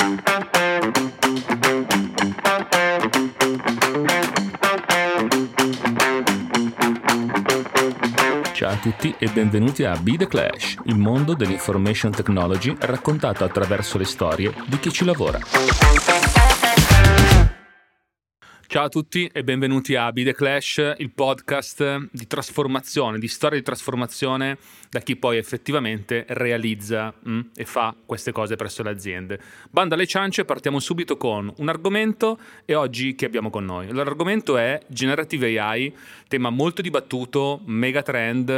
Ciao a tutti e benvenuti a Be The Clash, il mondo dell'information technology raccontato attraverso le storie di chi ci lavora. Ciao a tutti e benvenuti a Be The Clash, il podcast di trasformazione, di storia di trasformazione da chi poi effettivamente realizza mm, e fa queste cose presso le aziende. Banda alle ciance, partiamo subito con un argomento e oggi che abbiamo con noi. L'argomento è Generative AI, tema molto dibattuto, mega trend,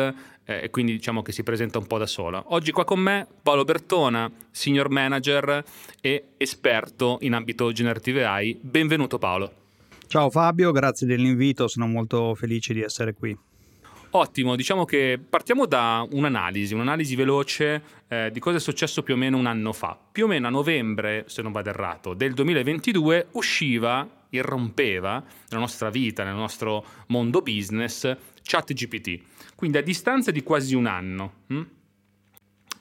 eh, e quindi diciamo che si presenta un po' da sola. Oggi qua con me Paolo Bertona, senior manager e esperto in ambito generative AI. Benvenuto Paolo. Ciao Fabio, grazie dell'invito, sono molto felice di essere qui. Ottimo, diciamo che partiamo da un'analisi, un'analisi veloce eh, di cosa è successo più o meno un anno fa. Più o meno a novembre, se non vado errato, del 2022 usciva, irrompeva nella nostra vita, nel nostro mondo business, ChatGPT. Quindi a distanza di quasi un anno. Hm?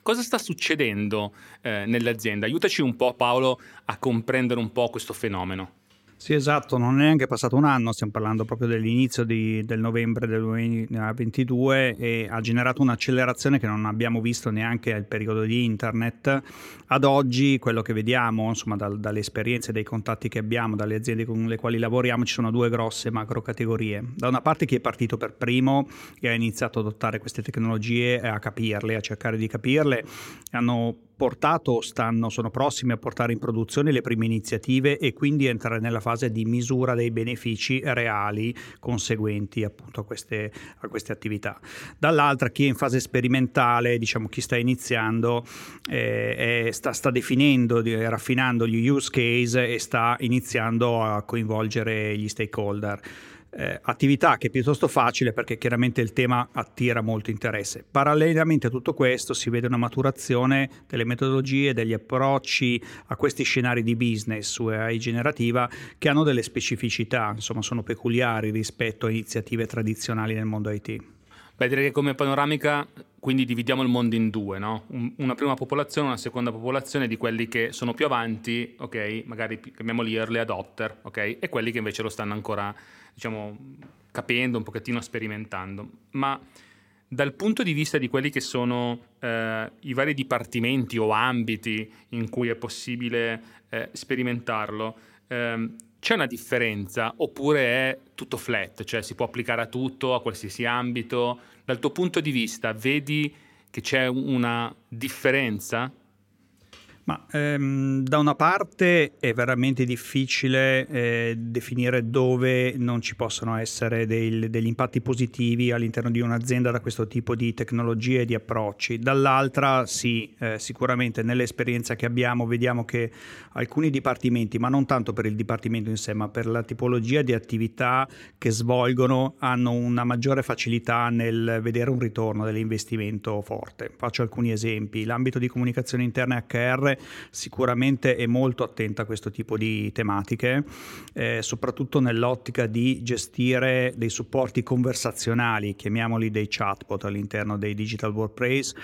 Cosa sta succedendo eh, nell'azienda? Aiutaci un po' Paolo a comprendere un po' questo fenomeno. Sì, esatto, non è neanche passato un anno, stiamo parlando proprio dell'inizio di, del novembre del 2022 e ha generato un'accelerazione che non abbiamo visto neanche al periodo di internet. Ad oggi quello che vediamo, insomma, dal, dalle esperienze, dai contatti che abbiamo, dalle aziende con le quali lavoriamo, ci sono due grosse macro categorie. Da una parte chi è partito per primo e ha iniziato ad adottare queste tecnologie a capirle, a cercare di capirle, hanno portato o stanno, sono prossimi a portare in produzione le prime iniziative e quindi entrare nella fase di misura dei benefici reali conseguenti appunto a queste, a queste attività. Dall'altra chi è in fase sperimentale, diciamo chi sta iniziando, eh, sta, sta, definendo, raffinando gli use case e sta iniziando a coinvolgere gli stakeholder eh, attività che è piuttosto facile perché chiaramente il tema attira molto interesse. Parallelamente a tutto questo si vede una maturazione delle metodologie, degli approcci a questi scenari di business su AI generativa che hanno delle specificità, insomma sono peculiari rispetto a iniziative tradizionali nel mondo IT. Beh, direi che come panoramica quindi dividiamo il mondo in due, no? una prima popolazione, una seconda popolazione di quelli che sono più avanti, ok? Magari chiamiamoli early adopter, ok? E quelli che invece lo stanno ancora diciamo, capendo, un pochettino sperimentando. Ma dal punto di vista di quelli che sono eh, i vari dipartimenti o ambiti in cui è possibile eh, sperimentarlo, eh, c'è una differenza oppure è tutto flat, cioè si può applicare a tutto, a qualsiasi ambito? Dal tuo punto di vista vedi che c'è una differenza ma ehm, da una parte è veramente difficile eh, definire dove non ci possono essere dei, degli impatti positivi all'interno di un'azienda da questo tipo di tecnologie e di approcci. Dall'altra sì, eh, sicuramente nell'esperienza che abbiamo vediamo che alcuni dipartimenti, ma non tanto per il dipartimento in sé, ma per la tipologia di attività che svolgono, hanno una maggiore facilità nel vedere un ritorno dell'investimento forte. Faccio alcuni esempi. L'ambito di comunicazione interna HR sicuramente è molto attenta a questo tipo di tematiche, eh, soprattutto nell'ottica di gestire dei supporti conversazionali, chiamiamoli dei chatbot all'interno dei digital workplace,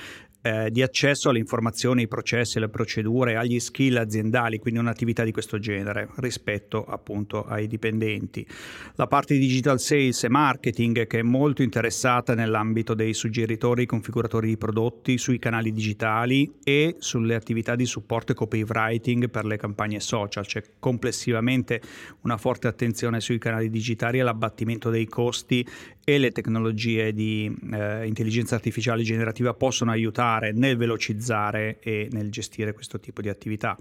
eh, di accesso alle informazioni, ai processi, alle procedure, agli skill aziendali, quindi un'attività di questo genere rispetto appunto ai dipendenti. La parte di digital sales e marketing che è molto interessata nell'ambito dei suggeritori configuratori di prodotti sui canali digitali e sulle attività di supporto e copywriting per le campagne social, c'è complessivamente una forte attenzione sui canali digitali e l'abbattimento dei costi e le tecnologie di eh, intelligenza artificiale generativa possono aiutare nel velocizzare e nel gestire questo tipo di attività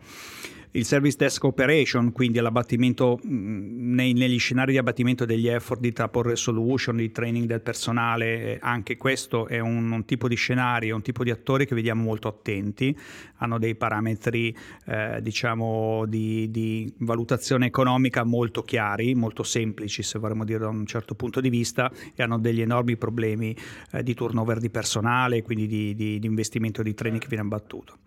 il service desk operation, quindi l'abbattimento mm, nei, negli scenari di abbattimento degli effort di trap resolution, di training del personale, anche questo è un, un tipo di scenario, un tipo di attori che vediamo molto attenti, hanno dei parametri eh, diciamo di, di, valutazione economica molto chiari, molto semplici se vorremmo dire da un certo punto di vista e hanno degli enormi problemi eh, di turnover di personale, quindi di, di, di investimento di training che viene abbattuto.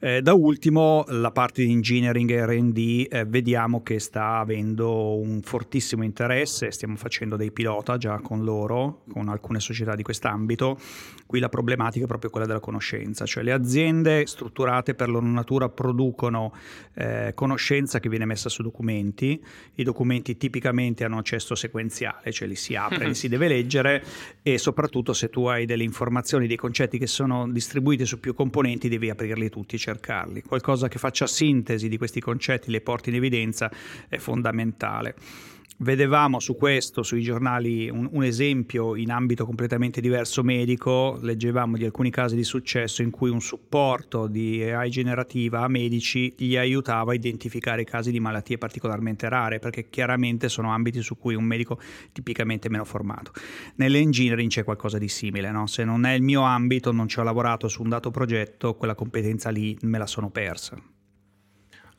Eh, da ultimo la parte di engineering engineering RD eh, vediamo che sta avendo un fortissimo interesse, stiamo facendo dei pilota già con loro, con alcune società di quest'ambito. Qui la problematica è proprio quella della conoscenza, cioè le aziende strutturate per loro natura producono eh, conoscenza che viene messa su documenti, i documenti tipicamente hanno accesso sequenziale, cioè li si apre, li si deve leggere e soprattutto se tu hai delle informazioni, dei concetti che sono distribuiti su più componenti devi aprirli tutti e cercarli. Qualcosa che faccia sintesi di questi concetti, li porti in evidenza è fondamentale. Vedevamo su questo, sui giornali, un, un, esempio in ambito completamente diverso medico, leggevamo di alcuni casi di successo in cui un supporto di AI generativa a medici gli aiutava a identificare casi di malattie particolarmente rare, perché chiaramente sono ambiti su cui un medico tipicamente meno formato. Nell'engineering c'è qualcosa di simile, no? se non è il mio ambito, non ci ho lavorato su un dato progetto, quella competenza lì me la sono persa.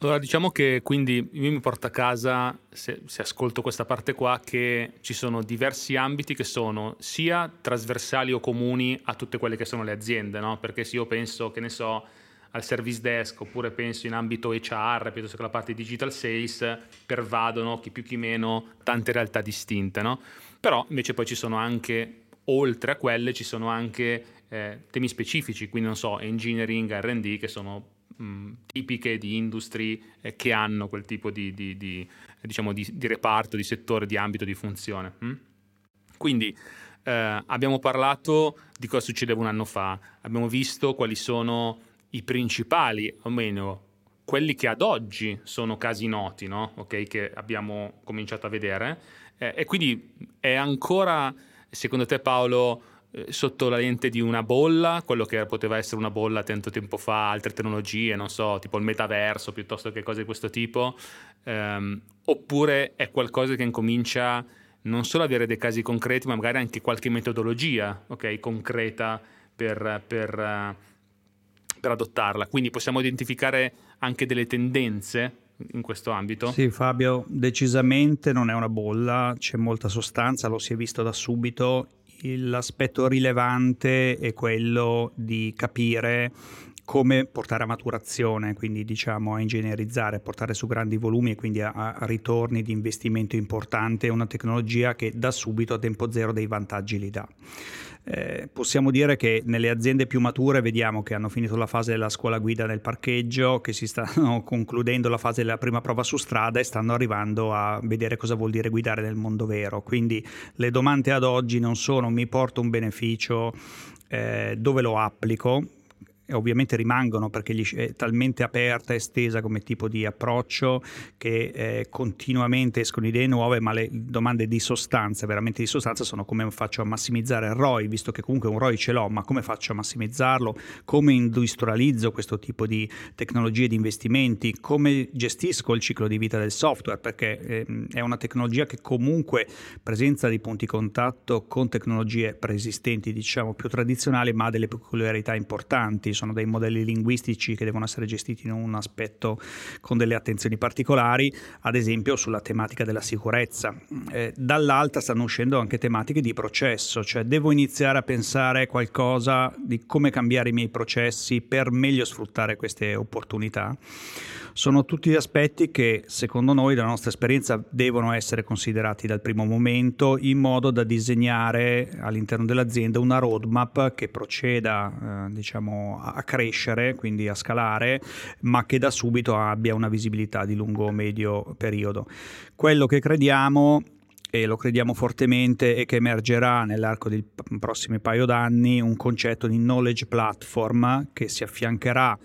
Allora, diciamo che quindi io mi porto a casa, se, se, ascolto questa parte qua, che ci sono diversi ambiti che sono sia trasversali o comuni a tutte quelle che sono le aziende, no? Perché se io penso, che ne so, al service desk oppure penso in ambito HR piuttosto che la parte digital sales, pervadono chi più chi meno tante realtà distinte, no? Però invece poi ci sono anche, oltre a quelle, ci sono anche eh, temi specifici, quindi non so, engineering, RD, che sono mh, tipiche di industrie eh, che hanno quel tipo di, di, di, diciamo di, reparto, di settore, di ambito di funzione. Mh? Quindi eh, abbiamo parlato di cosa succedeva un anno fa, abbiamo visto quali sono i principali, o meno quelli che ad oggi sono casi noti, no? okay, che abbiamo cominciato a vedere, eh, e quindi è ancora, secondo te Paolo, eh, sotto la lente di una bolla, quello che poteva essere una bolla tanto tempo fa, altre tecnologie, non so, tipo il metaverso piuttosto che cose di questo tipo, ehm, oppure è qualcosa che incomincia non solo ad avere dei casi concreti, ma magari anche qualche metodologia okay, concreta per, per, per adottarla. Quindi possiamo identificare anche delle tendenze in questo ambito? Sì, Fabio, decisamente non è una bolla, c'è molta sostanza, lo si è visto da subito l'aspetto rilevante è quello di capire come portare a maturazione, quindi diciamo a ingegnerizzare, portare su grandi volumi e quindi a, a, ritorni di investimento importante, una tecnologia che da subito a tempo zero dei vantaggi li dà. Eh, possiamo dire che nelle aziende più mature vediamo che hanno finito la fase della scuola guida nel parcheggio, che si stanno concludendo la fase della prima prova su strada e stanno arrivando a vedere cosa vuol dire guidare nel mondo vero. Quindi le domande ad oggi non sono mi porto un beneficio, eh, dove lo applico, ovviamente rimangono perché è talmente aperta e estesa come tipo di approccio che eh, continuamente escono idee nuove, ma le domande di sostanza, veramente di sostanza, sono come faccio a massimizzare il ROI, visto che comunque un ROI ce l'ho, ma come faccio a massimizzarlo, come industrializzo questo tipo di tecnologie di investimenti, come gestisco il ciclo di vita del software, perché eh, è una tecnologia che comunque presenza di punti contatto con tecnologie preesistenti, diciamo più tradizionali, ma ha delle peculiarità importanti sono dei modelli linguistici che devono essere gestiti in un aspetto con delle attenzioni particolari, ad esempio sulla tematica della sicurezza. Eh, dall'altra stanno uscendo anche tematiche di processo, cioè devo iniziare a pensare qualcosa di come cambiare i miei processi per meglio sfruttare queste opportunità sono tutti aspetti che secondo noi, dalla nostra esperienza, devono essere considerati dal primo momento in modo da disegnare all'interno dell'azienda una roadmap che proceda eh, diciamo, a crescere, quindi a scalare, ma che da subito abbia una visibilità di lungo-medio periodo. Quello che crediamo e lo crediamo fortemente e che emergerà nell'arco dei prossimi paio d'anni un concetto di knowledge platform che si affiancherà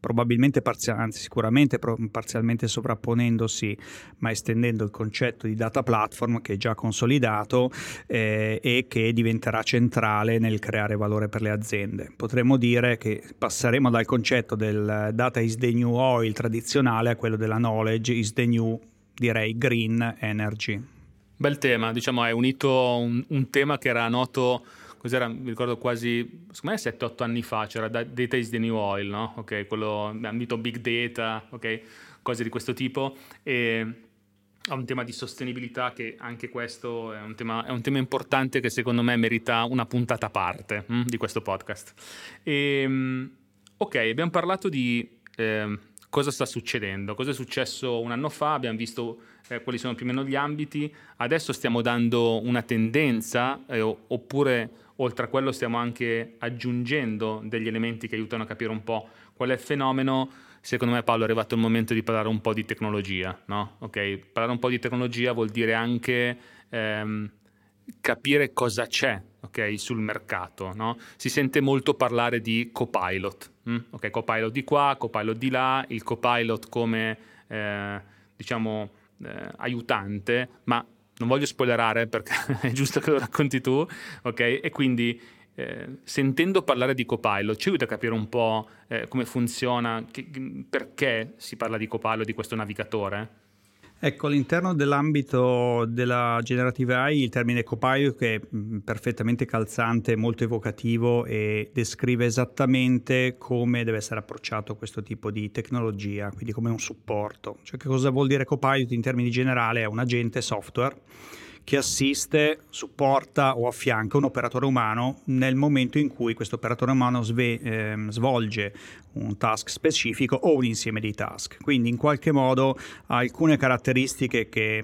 probabilmente parzialmente, anzi sicuramente parzialmente sovrapponendosi ma estendendo il concetto di data platform che è già consolidato eh, e che diventerà centrale nel creare valore per le aziende. Potremmo dire che passeremo dal concetto del data is the new oil tradizionale a quello della knowledge is the new direi green energy. Bel tema, diciamo hai unito un, un tema che era noto cos'era, mi ricordo quasi, secondo me 7-8 anni fa, c'era Data is the New Oil, no? Ok, quello, ambito Big Data, ok, cose di questo tipo. E ha un tema di sostenibilità che anche questo è un tema, è un tema importante che secondo me merita una puntata a parte hm, di questo podcast. E, ok, abbiamo parlato di... Eh, cosa sta succedendo, cosa è successo un anno fa, abbiamo visto eh, quali sono più o meno gli ambiti, adesso stiamo dando una tendenza eh, oppure oltre a quello stiamo anche aggiungendo degli elementi che aiutano a capire un po' qual è il fenomeno. Secondo me Paolo è arrivato il momento di parlare un po' di tecnologia, no? Ok, parlare un po' di tecnologia vuol dire anche ehm, capire cosa c'è okay, sul mercato. No? Si sente molto parlare di copilot, hm? okay, copilot di qua, copilot di là, il copilot come eh, diciamo eh, aiutante, ma non voglio spoilerare perché è giusto che lo racconti tu, ok? E quindi eh, sentendo parlare di Copilot ci aiuta a capire un po' eh, come funziona, che, perché si parla di Copilot, di questo navigatore? Ecco, all'interno dell'ambito della generative AI il termine copilot è mm, perfettamente calzante, molto evocativo e descrive esattamente come deve essere approcciato questo tipo di tecnologia, quindi come un supporto. Cioè che cosa vuol dire copilot in termini generali? È un agente software che assiste, supporta o affianca un operatore umano nel momento in cui questo operatore umano sve, eh, svolge un task specifico o un insieme di task. Quindi in qualche modo alcune caratteristiche che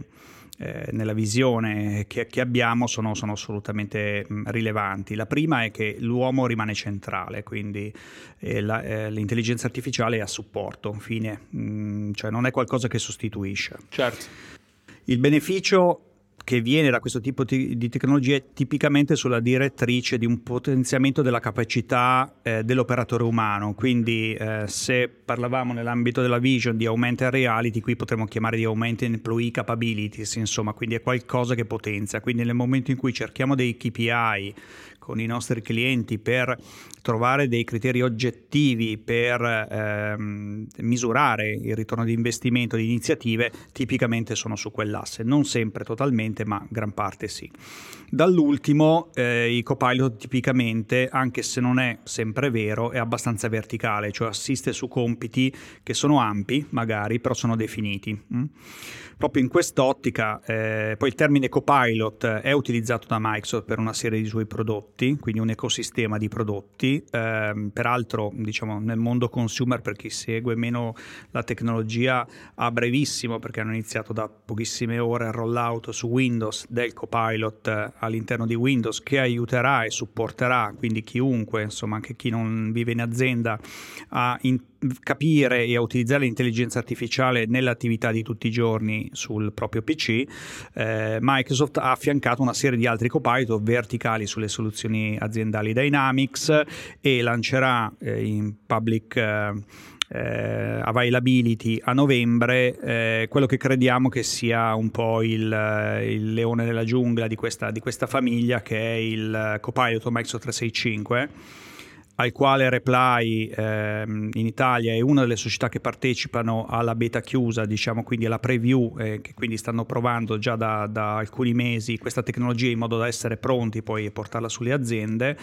eh, nella visione che, che abbiamo sono, sono, assolutamente mh, rilevanti. La prima è che l'uomo rimane centrale, quindi eh, la, eh, l'intelligenza artificiale è a supporto, fine, mh, cioè non è qualcosa che sostituisce. Certo. Il beneficio che viene da questo tipo di tecnologie tipicamente sulla direttrice di un potenziamento della capacità eh, dell'operatore umano. Quindi eh, se parlavamo nell'ambito della vision di augmented reality, qui potremmo chiamare di augmented employee capabilities, insomma, quindi è qualcosa che potenzia. Quindi nel momento in cui cerchiamo dei KPI con i nostri clienti per trovare dei criteri oggettivi per ehm, misurare il ritorno di investimento di iniziative, tipicamente sono su quell'asse, non sempre totalmente, ma gran parte sì. Dall'ultimo, eh, i copilot tipicamente, anche se non è sempre vero, è abbastanza verticale, cioè assiste su compiti che sono ampi, magari, però sono definiti. Mm? Proprio in quest'ottica, eh, poi il termine copilot è utilizzato da Microsoft per una serie di suoi prodotti, quindi un ecosistema di prodotti. Eh, peraltro, diciamo, nel mondo consumer, per chi segue meno la tecnologia, a brevissimo, perché hanno iniziato da pochissime ore il rollout su Windows del copilot all'interno di Windows che aiuterà e supporterà quindi chiunque, insomma anche chi non vive in azienda, a in- capire e a utilizzare l'intelligenza artificiale nell'attività di tutti i giorni sul proprio PC, eh, Microsoft ha affiancato una serie di altri copilot verticali sulle soluzioni aziendali Dynamics e lancerà eh, in public eh, eh, availability a novembre, eh, quello che crediamo che sia un po' il, il leone della giungla di questa, di questa, famiglia che è il Copilot Microsoft 365 al quale Reply ehm, in Italia è una delle società che partecipano alla beta chiusa, diciamo quindi alla preview, eh, che quindi stanno provando già da, da, alcuni mesi questa tecnologia in modo da essere pronti poi a portarla sulle aziende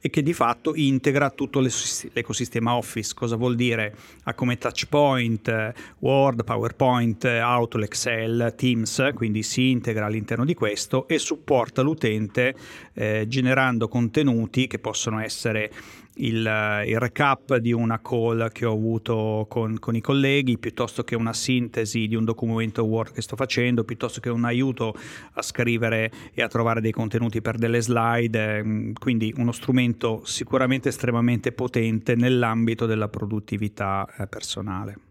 e che di fatto integra tutto l'ecosistema Office. Cosa vuol dire? Ha come touch point Word, PowerPoint, Outlook, Excel, Teams, quindi si integra all'interno di questo e supporta l'utente eh, generando contenuti che possono essere il, eh, il, recap di una call che ho avuto con, con, i colleghi, piuttosto che una sintesi di un documento Word che sto facendo, piuttosto che un aiuto a scrivere e a trovare dei contenuti per delle slide, mm, quindi uno strumento sicuramente estremamente potente nell'ambito della produttività eh, personale.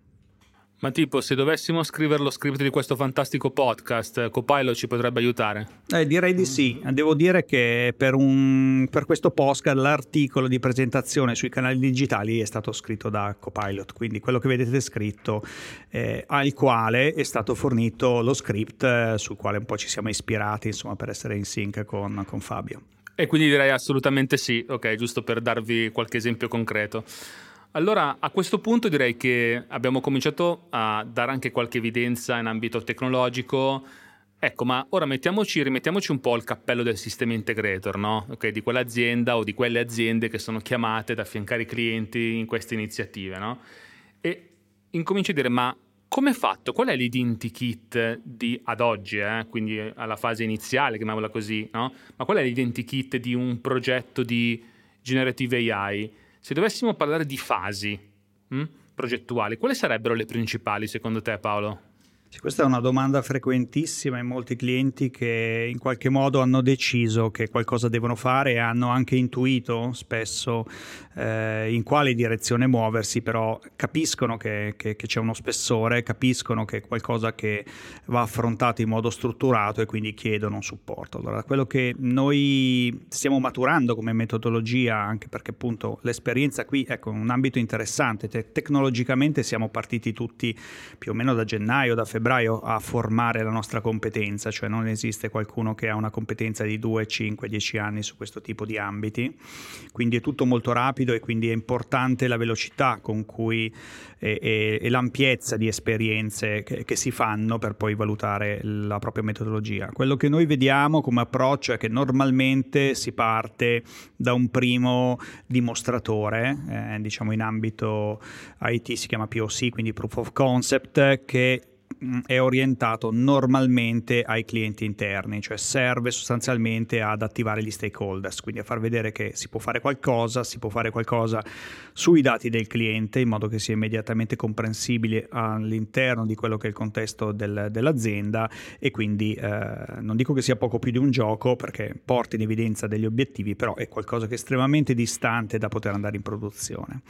Ma tipo, se dovessimo scrivere lo script di questo fantastico podcast, Copilot ci potrebbe aiutare? Eh, direi di sì. Devo dire che per, un, per questo podcast l'articolo di presentazione sui canali digitali è stato scritto da Copilot, quindi quello che vedete scritto, eh, al quale è stato fornito lo script eh, sul quale un po' ci siamo ispirati, insomma, per essere in sync con, con Fabio. E quindi direi assolutamente sì, ok, giusto per darvi qualche esempio concreto. Allora, a questo punto direi che abbiamo cominciato a dare anche qualche evidenza in ambito tecnologico. Ecco, ma ora mettiamoci, rimettiamoci un po' il cappello del sistema integrator, no? okay, di quell'azienda o di quelle aziende che sono chiamate ad affiancare i clienti in queste iniziative. No? E incominci a dire, ma come è fatto? Qual è l'identikit di ad oggi, eh? quindi alla fase iniziale, chiamiamola così, no? ma qual è l'identikit di un progetto di generative AI? Se dovessimo parlare di fasi, mh? Hm? progettuali, quali sarebbero le principali secondo te Paolo? Questa è una domanda frequentissima in molti clienti che in qualche modo hanno deciso che qualcosa devono fare e hanno anche intuito spesso eh, in quale direzione muoversi, però capiscono che, che, che, c'è uno spessore, capiscono che è qualcosa che va affrontato in modo strutturato e quindi chiedono un supporto. Allora, quello che noi stiamo maturando come metodologia, anche perché appunto l'esperienza qui, ecco, un ambito interessante, Te- tecnologicamente siamo partiti tutti più o meno da gennaio, da febbraio, febbraio a formare la nostra competenza, cioè non esiste qualcuno che ha una competenza di 2, 5, 10 anni su questo tipo di ambiti, quindi è tutto molto rapido e quindi è importante la velocità con cui e, l'ampiezza di esperienze che, che, si fanno per poi valutare la propria metodologia. Quello che noi vediamo come approccio è che normalmente si parte da un primo dimostratore, eh, diciamo in ambito IT si chiama POC, quindi Proof of Concept, che è orientato normalmente ai clienti interni, cioè serve sostanzialmente ad attivare gli stakeholders, quindi a far vedere che si può fare qualcosa, si può fare qualcosa sui dati del cliente in modo che sia immediatamente comprensibile all'interno di quello che è il contesto del, dell'azienda e quindi eh, non dico che sia poco più di un gioco perché porta in evidenza degli obiettivi, però è qualcosa che è estremamente distante da poter andare in produzione.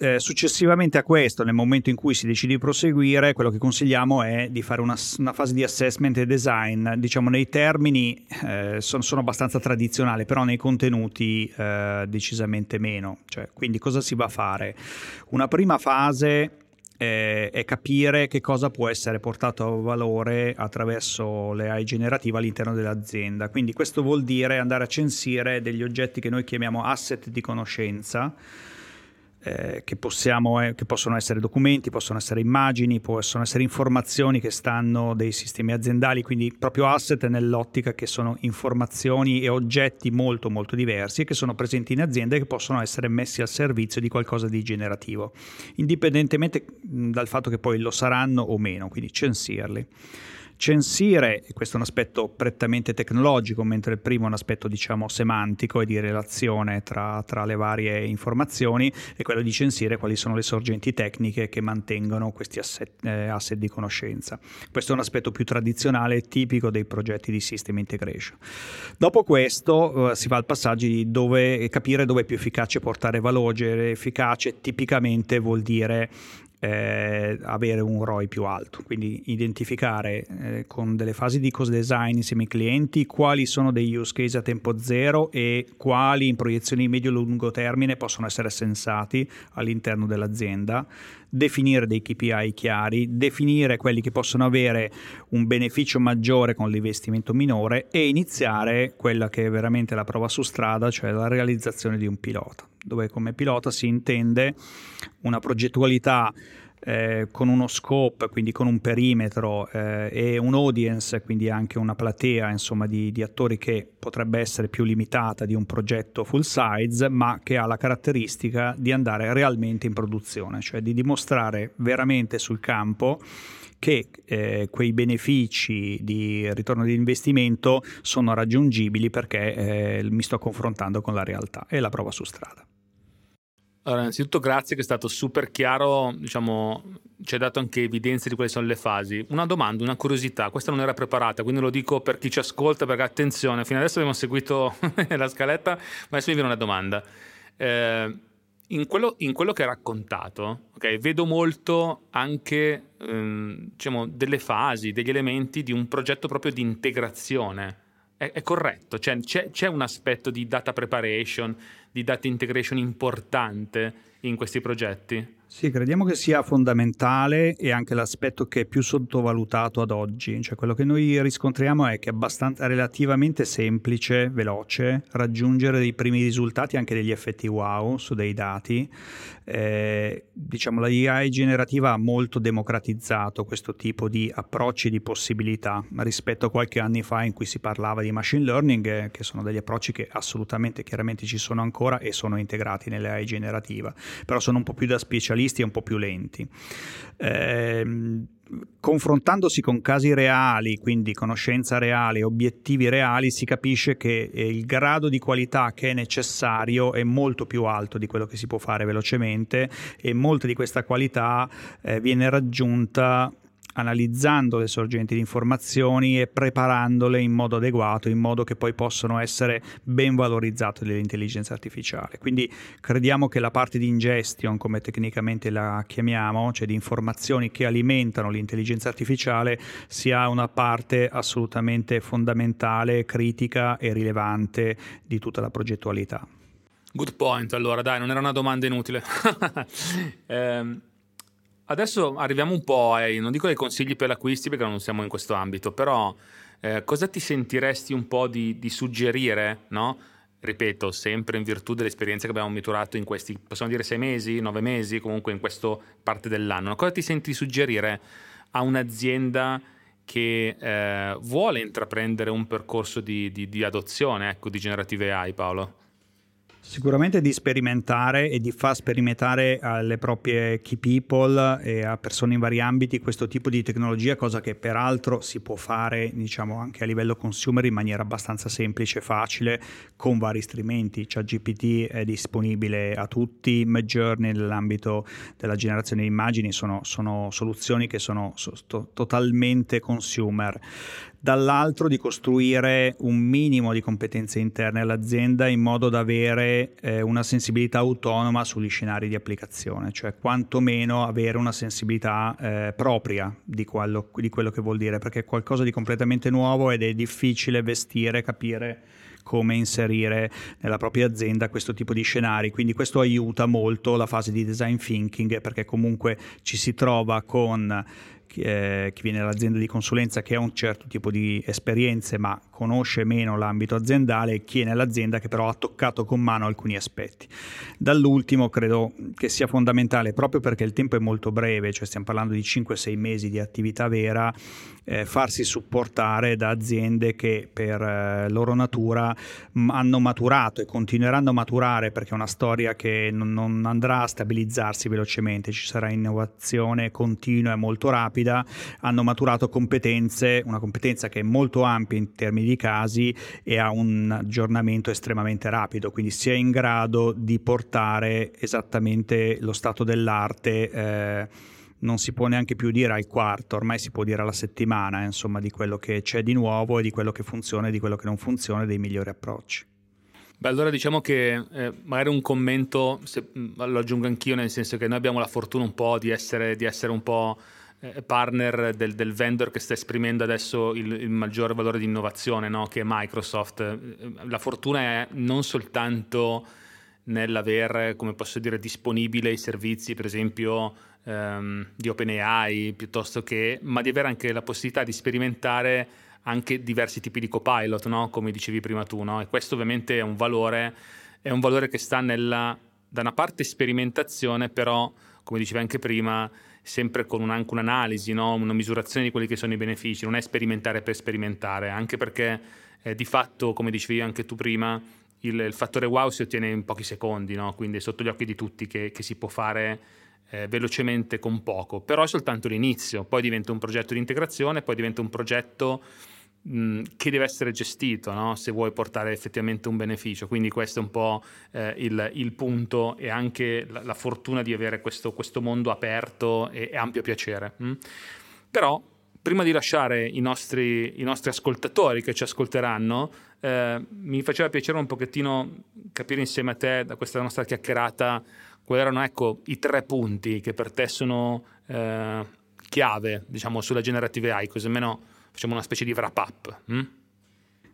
Eh, successivamente a questo, nel momento in cui si decide di proseguire, quello che consigliamo è di fare una, una fase di assessment e design. Diciamo nei termini eh, sono, sono, abbastanza tradizionali, però nei contenuti eh, decisamente meno. Cioè, quindi cosa si va a fare? Una prima fase eh, è capire che cosa può essere portato a valore attraverso le AI generative all'interno dell'azienda. Quindi questo vuol dire andare a censire degli oggetti che noi chiamiamo asset di conoscenza eh, che, possiamo, eh, che, possono essere documenti, possono essere immagini, possono essere informazioni che stanno dei sistemi aziendali, quindi proprio asset nell'ottica che sono informazioni e oggetti molto molto diversi che sono presenti in azienda e che possono essere messi al servizio di qualcosa di generativo, indipendentemente dal fatto che poi lo saranno o meno, quindi censirli. Censire, e questo è un aspetto prettamente tecnologico, mentre il primo è un aspetto diciamo semantico e di relazione tra, tra le varie informazioni, è quello di censire quali sono le sorgenti tecniche che mantengono questi asset, eh, asset di conoscenza. Questo è un aspetto più tradizionale, tipico dei progetti di system integration. Dopo questo eh, si va al passaggio di dove, capire dove è più efficace portare valore, efficace tipicamente vuol dire eh, avere un ROI più alto, quindi identificare eh, con delle fasi di cost design insieme ai clienti quali sono degli use case a tempo zero e quali in proiezioni medio-lungo termine possono essere sensati all'interno dell'azienda, definire dei KPI chiari, definire quelli che possono avere un beneficio maggiore con l'investimento minore e iniziare quella che è veramente la prova su strada, cioè la realizzazione di un pilota dove come pilota si intende una progettualità eh, con uno scope, quindi con un perimetro eh, e un audience, quindi anche una platea insomma, di, di, attori che potrebbe essere più limitata di un progetto full size, ma che ha la caratteristica di andare realmente in produzione, cioè di dimostrare veramente sul campo che eh, quei benefici di ritorno di investimento sono raggiungibili perché eh, mi sto confrontando con la realtà e la prova su strada. Allora, innanzitutto grazie che è stato super chiaro, diciamo, ci hai dato anche evidenze di quali sono le fasi. Una domanda, una curiosità, questa non era preparata, quindi lo dico per chi ci ascolta, perché attenzione, fino adesso abbiamo seguito la scaletta, ma adesso mi viene una domanda. Eh, in, quello, in, quello, che hai raccontato, okay, vedo molto anche ehm, diciamo, delle fasi, degli elementi di un progetto proprio di integrazione. È, è corretto? Cioè, c'è, c'è un aspetto di data preparation, di data integration importante in questi progetti? Sì, crediamo che sia fondamentale e anche l'aspetto che è più sottovalutato ad oggi, cioè quello che noi riscontriamo è che è abbastanza relativamente semplice, veloce, raggiungere dei primi risultati, anche degli effetti wow su dei dati. Eh, diciamo la AI generativa ha molto democratizzato questo tipo di approcci di possibilità rispetto a qualche anni fa in cui si parlava di machine learning, eh, che sono degli approcci che assolutamente chiaramente ci sono ancora e sono integrati nell'AI generativa, però sono un po' più da specialisti specialisti e un po' più lenti. Eh, confrontandosi con casi reali, quindi conoscenza reale, obiettivi reali, si capisce che eh, il grado di qualità che è necessario è molto più alto di quello che si può fare velocemente e molta di questa qualità eh, viene raggiunta analizzando le sorgenti di informazioni e preparandole in modo adeguato, in modo che poi possano essere ben valorizzate dall'intelligenza artificiale. Quindi crediamo che la parte di ingestion, come tecnicamente la chiamiamo, cioè di informazioni che alimentano l'intelligenza artificiale, sia una parte assolutamente fondamentale, critica e rilevante di tutta la progettualità. Good point, allora dai, non era una domanda inutile. eh, Adesso arriviamo un po' ai, non dico ai consigli per l'acquisti perché non siamo in questo ambito, però eh, cosa ti sentiresti un po' di, di suggerire, no? Ripeto, sempre in virtù dell'esperienza che abbiamo maturato in questi, possiamo dire sei mesi, nove mesi, comunque in questa parte dell'anno. Cosa ti senti suggerire a un'azienda che eh, vuole intraprendere un percorso di, di, di adozione ecco, di generative AI, Paolo? Sicuramente di sperimentare e di far sperimentare alle proprie key people e a persone in vari ambiti questo tipo di tecnologia, cosa che peraltro si può fare diciamo, anche a livello consumer in maniera abbastanza semplice e facile con vari strumenti. ChatGPT è disponibile a tutti, Midjourney nell'ambito della generazione di immagini sono, sono soluzioni che sono so, totalmente consumer dall'altro di costruire un minimo di competenze interne all'azienda in modo da avere eh, una sensibilità autonoma sugli scenari di applicazione, cioè quantomeno avere una sensibilità eh, propria di quello, di quello che vuol dire, perché è qualcosa di completamente nuovo ed è difficile vestire, capire come inserire nella propria azienda questo tipo di scenari. Quindi questo aiuta molto la fase di design thinking perché comunque ci si trova con eh, chi viene dall'azienda di consulenza che ha un certo tipo di esperienze ma conosce meno l'ambito aziendale e chi è nell'azienda che però ha toccato con mano alcuni aspetti. Dall'ultimo credo che sia fondamentale proprio perché il tempo è molto breve, cioè stiamo parlando di 5-6 mesi di attività vera, eh, farsi supportare da aziende che per eh, loro natura m- hanno maturato e continueranno a maturare perché è una storia che non, non andrà a stabilizzarsi velocemente, ci sarà innovazione continua e molto rapida, hanno maturato competenze, una competenza che è molto ampia in termini di casi e ha un aggiornamento estremamente rapido, quindi si è in grado di portare esattamente lo stato dell'arte. Eh, non si può neanche più dire al quarto, ormai si può dire alla settimana, insomma, di quello che c'è di nuovo e di quello che funziona e di quello che non funziona e dei migliori approcci. Beh, allora diciamo che eh, magari un commento, se, lo aggiungo anch'io, nel senso che noi abbiamo la fortuna un po' di essere, di essere un po' eh, partner del, del, vendor che sta esprimendo adesso il, il maggior valore di innovazione, no? che è Microsoft. Eh, la fortuna è non soltanto nell'aver, come posso dire, disponibile i servizi, per esempio, ehm, di OpenAI, piuttosto che, ma di avere anche la possibilità di sperimentare anche diversi tipi di copilot, no? come dicevi prima tu, no? e questo ovviamente è un valore, è un valore che sta nella, da una parte sperimentazione, però, come dicevi anche prima, sempre con un, anche un'analisi, no? una misurazione di quelli che sono i benefici, non è sperimentare per sperimentare, anche perché eh, di fatto, come dicevi anche tu prima, il, il, fattore wow si ottiene in pochi secondi, no? quindi è sotto gli occhi di tutti che, che si può fare eh, velocemente con poco, però è soltanto l'inizio, poi diventa un progetto di integrazione, poi diventa un progetto mh, che deve essere gestito no? se vuoi portare effettivamente un beneficio, quindi questo è un po' eh, il, il, punto e anche la, la, fortuna di avere questo, questo mondo aperto e, e ampio piacere. Mh? Però prima di lasciare i nostri, i nostri ascoltatori che ci ascolteranno, eh, mi faceva piacere un pochettino capire insieme a te, da questa nostra chiacchierata, quali erano ecco, i tre punti che per te sono eh, chiave diciamo, sulla generative AI, così almeno facciamo una specie di wrap up. Hm?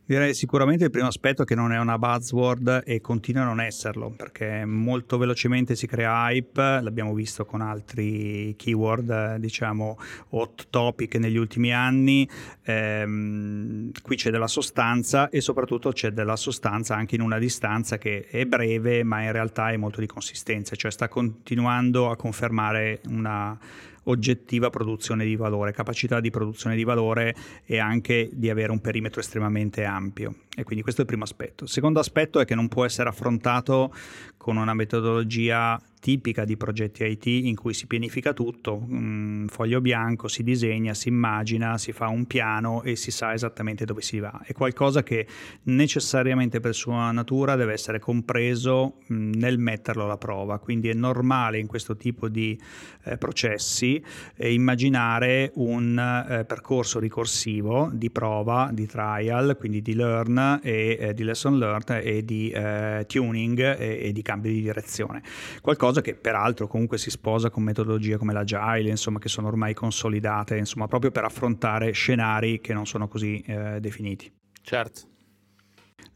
Direi sicuramente il primo aspetto che non è una buzzword e continua a non esserlo, perché molto velocemente si crea hype, l'abbiamo visto con altri keyword, diciamo hot topic negli ultimi anni, ehm, qui c'è della sostanza e soprattutto c'è della sostanza anche in una distanza che è breve ma in realtà è molto di consistenza, cioè sta continuando a confermare una oggettiva produzione di valore, capacità di produzione di valore e anche di avere un perimetro estremamente ampio. E quindi questo è il primo aspetto. Il secondo aspetto è che non può essere affrontato con una metodologia tipica di progetti IT in cui si pianifica tutto, un foglio bianco, si disegna, si immagina, si fa un piano e si sa esattamente dove si va. È qualcosa che necessariamente per sua natura deve essere compreso nel metterlo alla prova, quindi è normale in questo tipo di eh, processi eh, immaginare un eh, percorso ricorsivo di prova, di trial, quindi di learn e eh, di lesson learned e di eh, tuning e, e di cambio di direzione. Qualcosa cosa che peraltro comunque si sposa con metodologie come l'agile, insomma, che sono ormai consolidate, insomma, proprio per affrontare scenari che non sono così eh, definiti. Certo.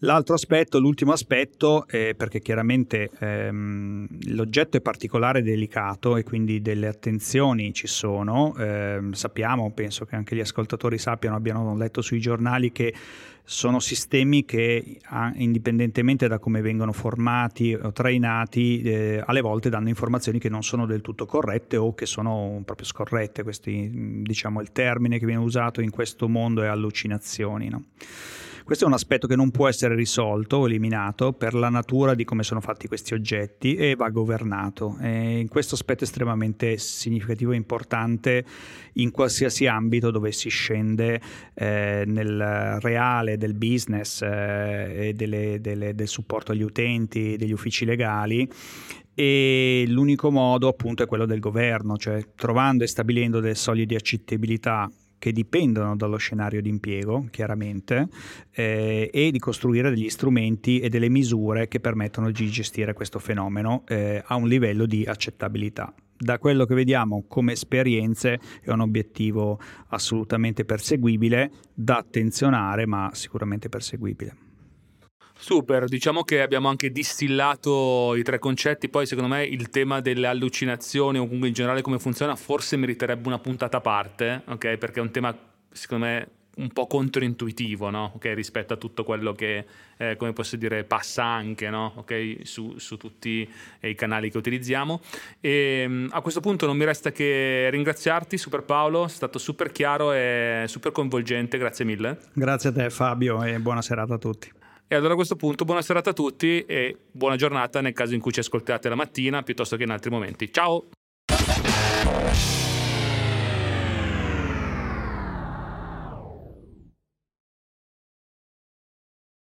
L'altro aspetto, l'ultimo aspetto, è perché chiaramente ehm, l'oggetto è particolare e delicato e quindi delle attenzioni ci sono. Eh, sappiamo, penso che anche gli ascoltatori sappiano, abbiano letto sui giornali che sono sistemi che indipendentemente da come vengono formati o trainati, eh, alle volte danno informazioni che non sono del tutto corrette o che sono proprio scorrette. Questi, diciamo, il termine che viene usato in questo mondo è allucinazioni. No? Questo è un aspetto che non può essere risolto o eliminato per la natura di come sono fatti questi oggetti e va governato. E in questo aspetto estremamente significativo e importante in qualsiasi ambito dove si scende eh, nel reale del business eh, e delle, delle, del supporto agli utenti, degli uffici legali e l'unico modo appunto è quello del governo, cioè trovando e stabilendo delle soglie di accettabilità che dipendono dallo scenario di impiego, chiaramente, eh, e di costruire degli strumenti e delle misure che permettono di gestire questo fenomeno eh, a un livello di accettabilità. Da quello che vediamo come esperienze è un obiettivo assolutamente perseguibile, da attenzionare, ma sicuramente perseguibile. Super, diciamo che abbiamo anche distillato i tre concetti, poi secondo me il tema delle allucinazioni o comunque in generale come funziona forse meriterebbe una puntata a parte, ok? Perché è un tema secondo me un po' controintuitivo, no? okay? rispetto a tutto quello che, eh, come posso dire, passa anche no? okay? su, su, tutti i canali che utilizziamo. E ehm, a questo punto non mi resta che ringraziarti, Super Paolo, è stato super chiaro e super coinvolgente, grazie mille. Grazie a te Fabio e buona serata a tutti. E allora a questo punto buona serata a tutti e buona giornata nel caso in cui ci ascoltate la mattina piuttosto che in altri momenti. Ciao!